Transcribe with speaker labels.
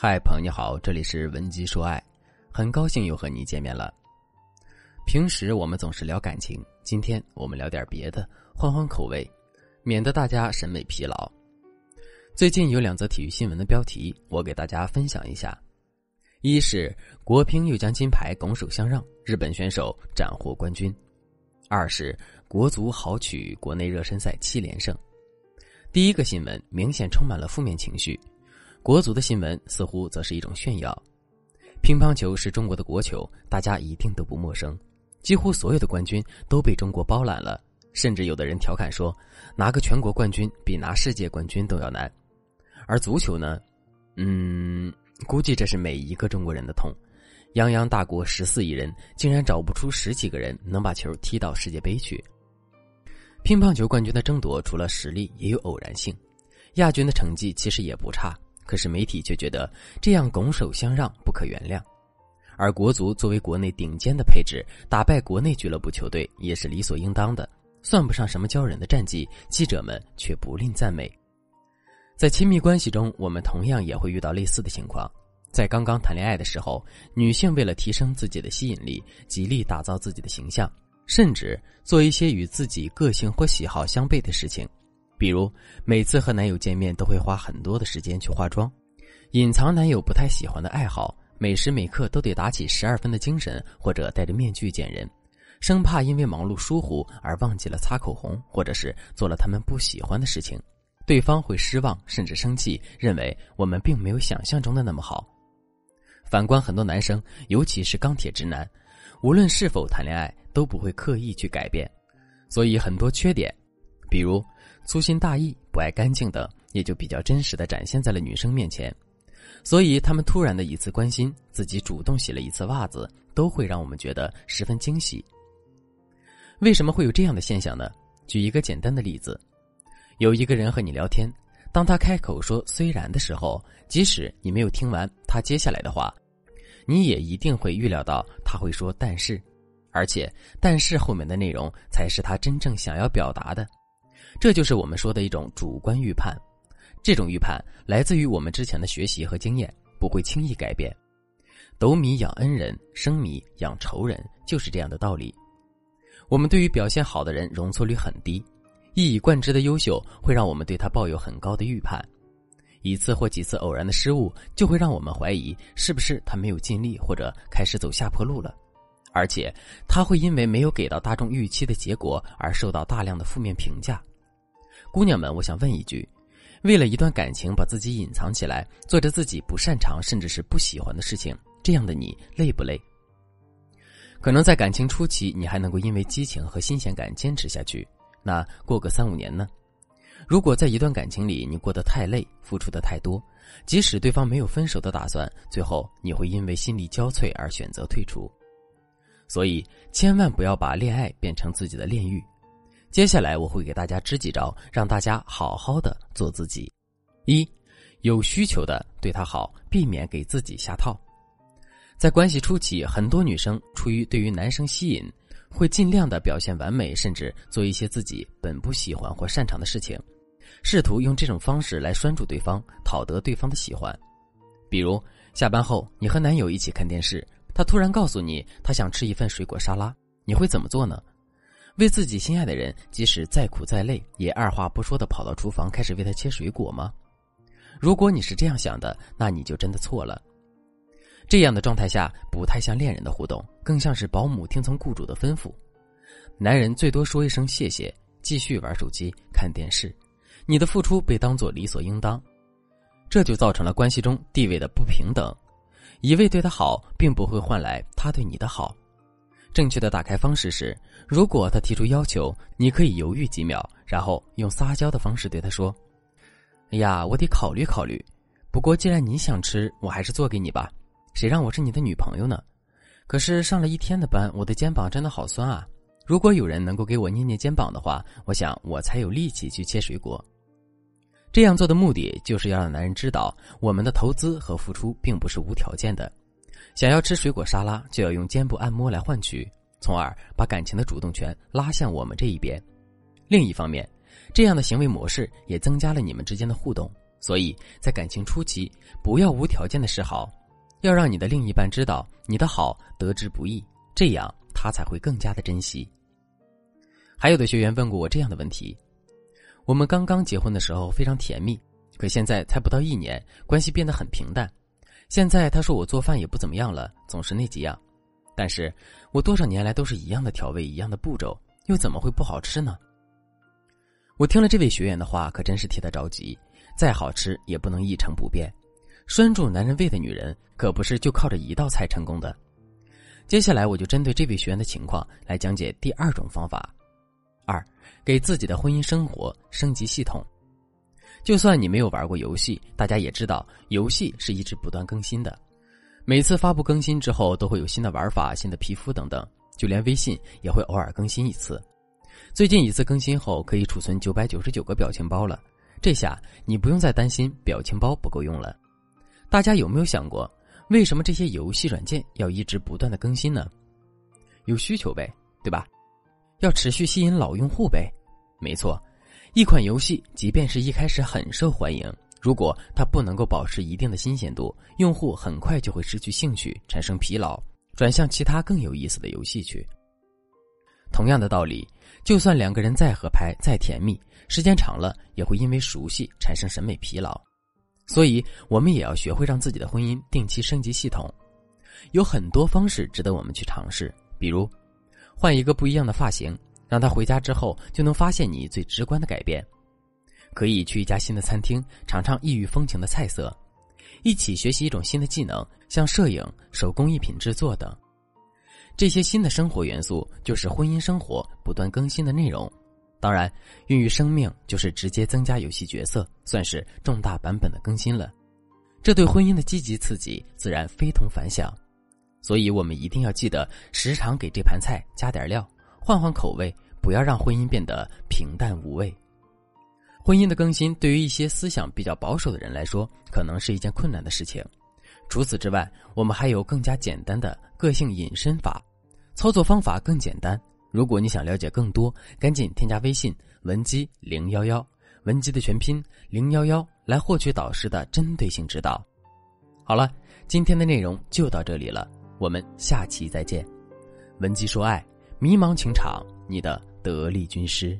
Speaker 1: 嗨，朋友你好，这里是文姬说爱，很高兴又和你见面了。平时我们总是聊感情，今天我们聊点别的，换换口味，免得大家审美疲劳。最近有两则体育新闻的标题，我给大家分享一下：一是国乒又将金牌拱手相让，日本选手斩获冠军；二是国足豪取国内热身赛七连胜。第一个新闻明显充满了负面情绪。国足的新闻似乎则是一种炫耀。乒乓球是中国的国球，大家一定都不陌生。几乎所有的冠军都被中国包揽了，甚至有的人调侃说，拿个全国冠军比拿世界冠军都要难。而足球呢？嗯，估计这是每一个中国人的痛。泱泱大国十四亿人，竟然找不出十几个人能把球踢到世界杯去。乒乓球冠军的争夺，除了实力，也有偶然性。亚军的成绩其实也不差。可是媒体却觉得这样拱手相让不可原谅，而国足作为国内顶尖的配置，打败国内俱乐部球队也是理所应当的，算不上什么骄人的战绩。记者们却不吝赞美。在亲密关系中，我们同样也会遇到类似的情况。在刚刚谈恋爱的时候，女性为了提升自己的吸引力，极力打造自己的形象，甚至做一些与自己个性或喜好相悖的事情。比如，每次和男友见面都会花很多的时间去化妆，隐藏男友不太喜欢的爱好，每时每刻都得打起十二分的精神，或者戴着面具见人，生怕因为忙碌疏忽而忘记了擦口红，或者是做了他们不喜欢的事情，对方会失望甚至生气，认为我们并没有想象中的那么好。反观很多男生，尤其是钢铁直男，无论是否谈恋爱，都不会刻意去改变，所以很多缺点，比如。粗心大意、不爱干净等，也就比较真实的展现在了女生面前，所以他们突然的一次关心，自己主动洗了一次袜子，都会让我们觉得十分惊喜。为什么会有这样的现象呢？举一个简单的例子，有一个人和你聊天，当他开口说“虽然”的时候，即使你没有听完他接下来的话，你也一定会预料到他会说“但是”，而且“但是”后面的内容才是他真正想要表达的。这就是我们说的一种主观预判，这种预判来自于我们之前的学习和经验，不会轻易改变。斗米养恩人，生米养仇人，就是这样的道理。我们对于表现好的人容错率很低，一以贯之的优秀会让我们对他抱有很高的预判。一次或几次偶然的失误，就会让我们怀疑是不是他没有尽力，或者开始走下坡路了。而且他会因为没有给到大众预期的结果而受到大量的负面评价。姑娘们，我想问一句：为了一段感情把自己隐藏起来，做着自己不擅长甚至是不喜欢的事情，这样的你累不累？可能在感情初期，你还能够因为激情和新鲜感坚持下去。那过个三五年呢？如果在一段感情里你过得太累，付出的太多，即使对方没有分手的打算，最后你会因为心力交瘁而选择退出。所以，千万不要把恋爱变成自己的炼狱。接下来我会给大家支几招，让大家好好的做自己。一，有需求的对他好，避免给自己下套。在关系初期，很多女生出于对于男生吸引，会尽量的表现完美，甚至做一些自己本不喜欢或擅长的事情，试图用这种方式来拴住对方，讨得对方的喜欢。比如下班后，你和男友一起看电视，他突然告诉你他想吃一份水果沙拉，你会怎么做呢？为自己心爱的人，即使再苦再累，也二话不说的跑到厨房开始为他切水果吗？如果你是这样想的，那你就真的错了。这样的状态下，不太像恋人的互动，更像是保姆听从雇主的吩咐。男人最多说一声谢谢，继续玩手机看电视，你的付出被当作理所应当，这就造成了关系中地位的不平等。一味对他好，并不会换来他对你的好。正确的打开方式是：如果他提出要求，你可以犹豫几秒，然后用撒娇的方式对他说：“哎呀，我得考虑考虑。不过既然你想吃，我还是做给你吧。谁让我是你的女朋友呢？可是上了一天的班，我的肩膀真的好酸啊！如果有人能够给我捏捏肩膀的话，我想我才有力气去切水果。这样做的目的就是要让男人知道，我们的投资和付出并不是无条件的。”想要吃水果沙拉，就要用肩部按摩来换取，从而把感情的主动权拉向我们这一边。另一方面，这样的行为模式也增加了你们之间的互动，所以在感情初期，不要无条件的示好，要让你的另一半知道你的好得之不易，这样他才会更加的珍惜。还有的学员问过我这样的问题：我们刚刚结婚的时候非常甜蜜，可现在才不到一年，关系变得很平淡。现在他说我做饭也不怎么样了，总是那几样，但是我多少年来都是一样的调味，一样的步骤，又怎么会不好吃呢？我听了这位学员的话，可真是替他着急。再好吃也不能一成不变，拴住男人胃的女人可不是就靠着一道菜成功的。接下来我就针对这位学员的情况来讲解第二种方法：二，给自己的婚姻生活升级系统。就算你没有玩过游戏，大家也知道游戏是一直不断更新的，每次发布更新之后都会有新的玩法、新的皮肤等等，就连微信也会偶尔更新一次。最近一次更新后可以储存九百九十九个表情包了。这下你不用再担心表情包不够用了。大家有没有想过，为什么这些游戏软件要一直不断的更新呢？有需求呗，对吧？要持续吸引老用户呗。没错，一款游戏即便是一开始很受欢迎，如果它不能够保持一定的新鲜度，用户很快就会失去兴趣，产生疲劳，转向其他更有意思的游戏去。同样的道理，就算两个人再合拍、再甜蜜，时间长了也会因为熟悉产生审美疲劳。所以，我们也要学会让自己的婚姻定期升级系统。有很多方式值得我们去尝试，比如换一个不一样的发型，让他回家之后就能发现你最直观的改变；可以去一家新的餐厅尝尝异域风情的菜色；一起学习一种新的技能，像摄影、手工艺品制作等。这些新的生活元素就是婚姻生活不断更新的内容，当然，孕育生命就是直接增加游戏角色，算是重大版本的更新了。这对婚姻的积极刺激自然非同凡响，所以我们一定要记得时常给这盘菜加点料，换换口味，不要让婚姻变得平淡无味。婚姻的更新对于一些思想比较保守的人来说，可能是一件困难的事情。除此之外，我们还有更加简单的个性隐身法，操作方法更简单。如果你想了解更多，赶紧添加微信文姬零幺幺，文姬的全拼零幺幺，来获取导师的针对性指导。好了，今天的内容就到这里了，我们下期再见。文姬说爱，迷茫情场，你的得力军师。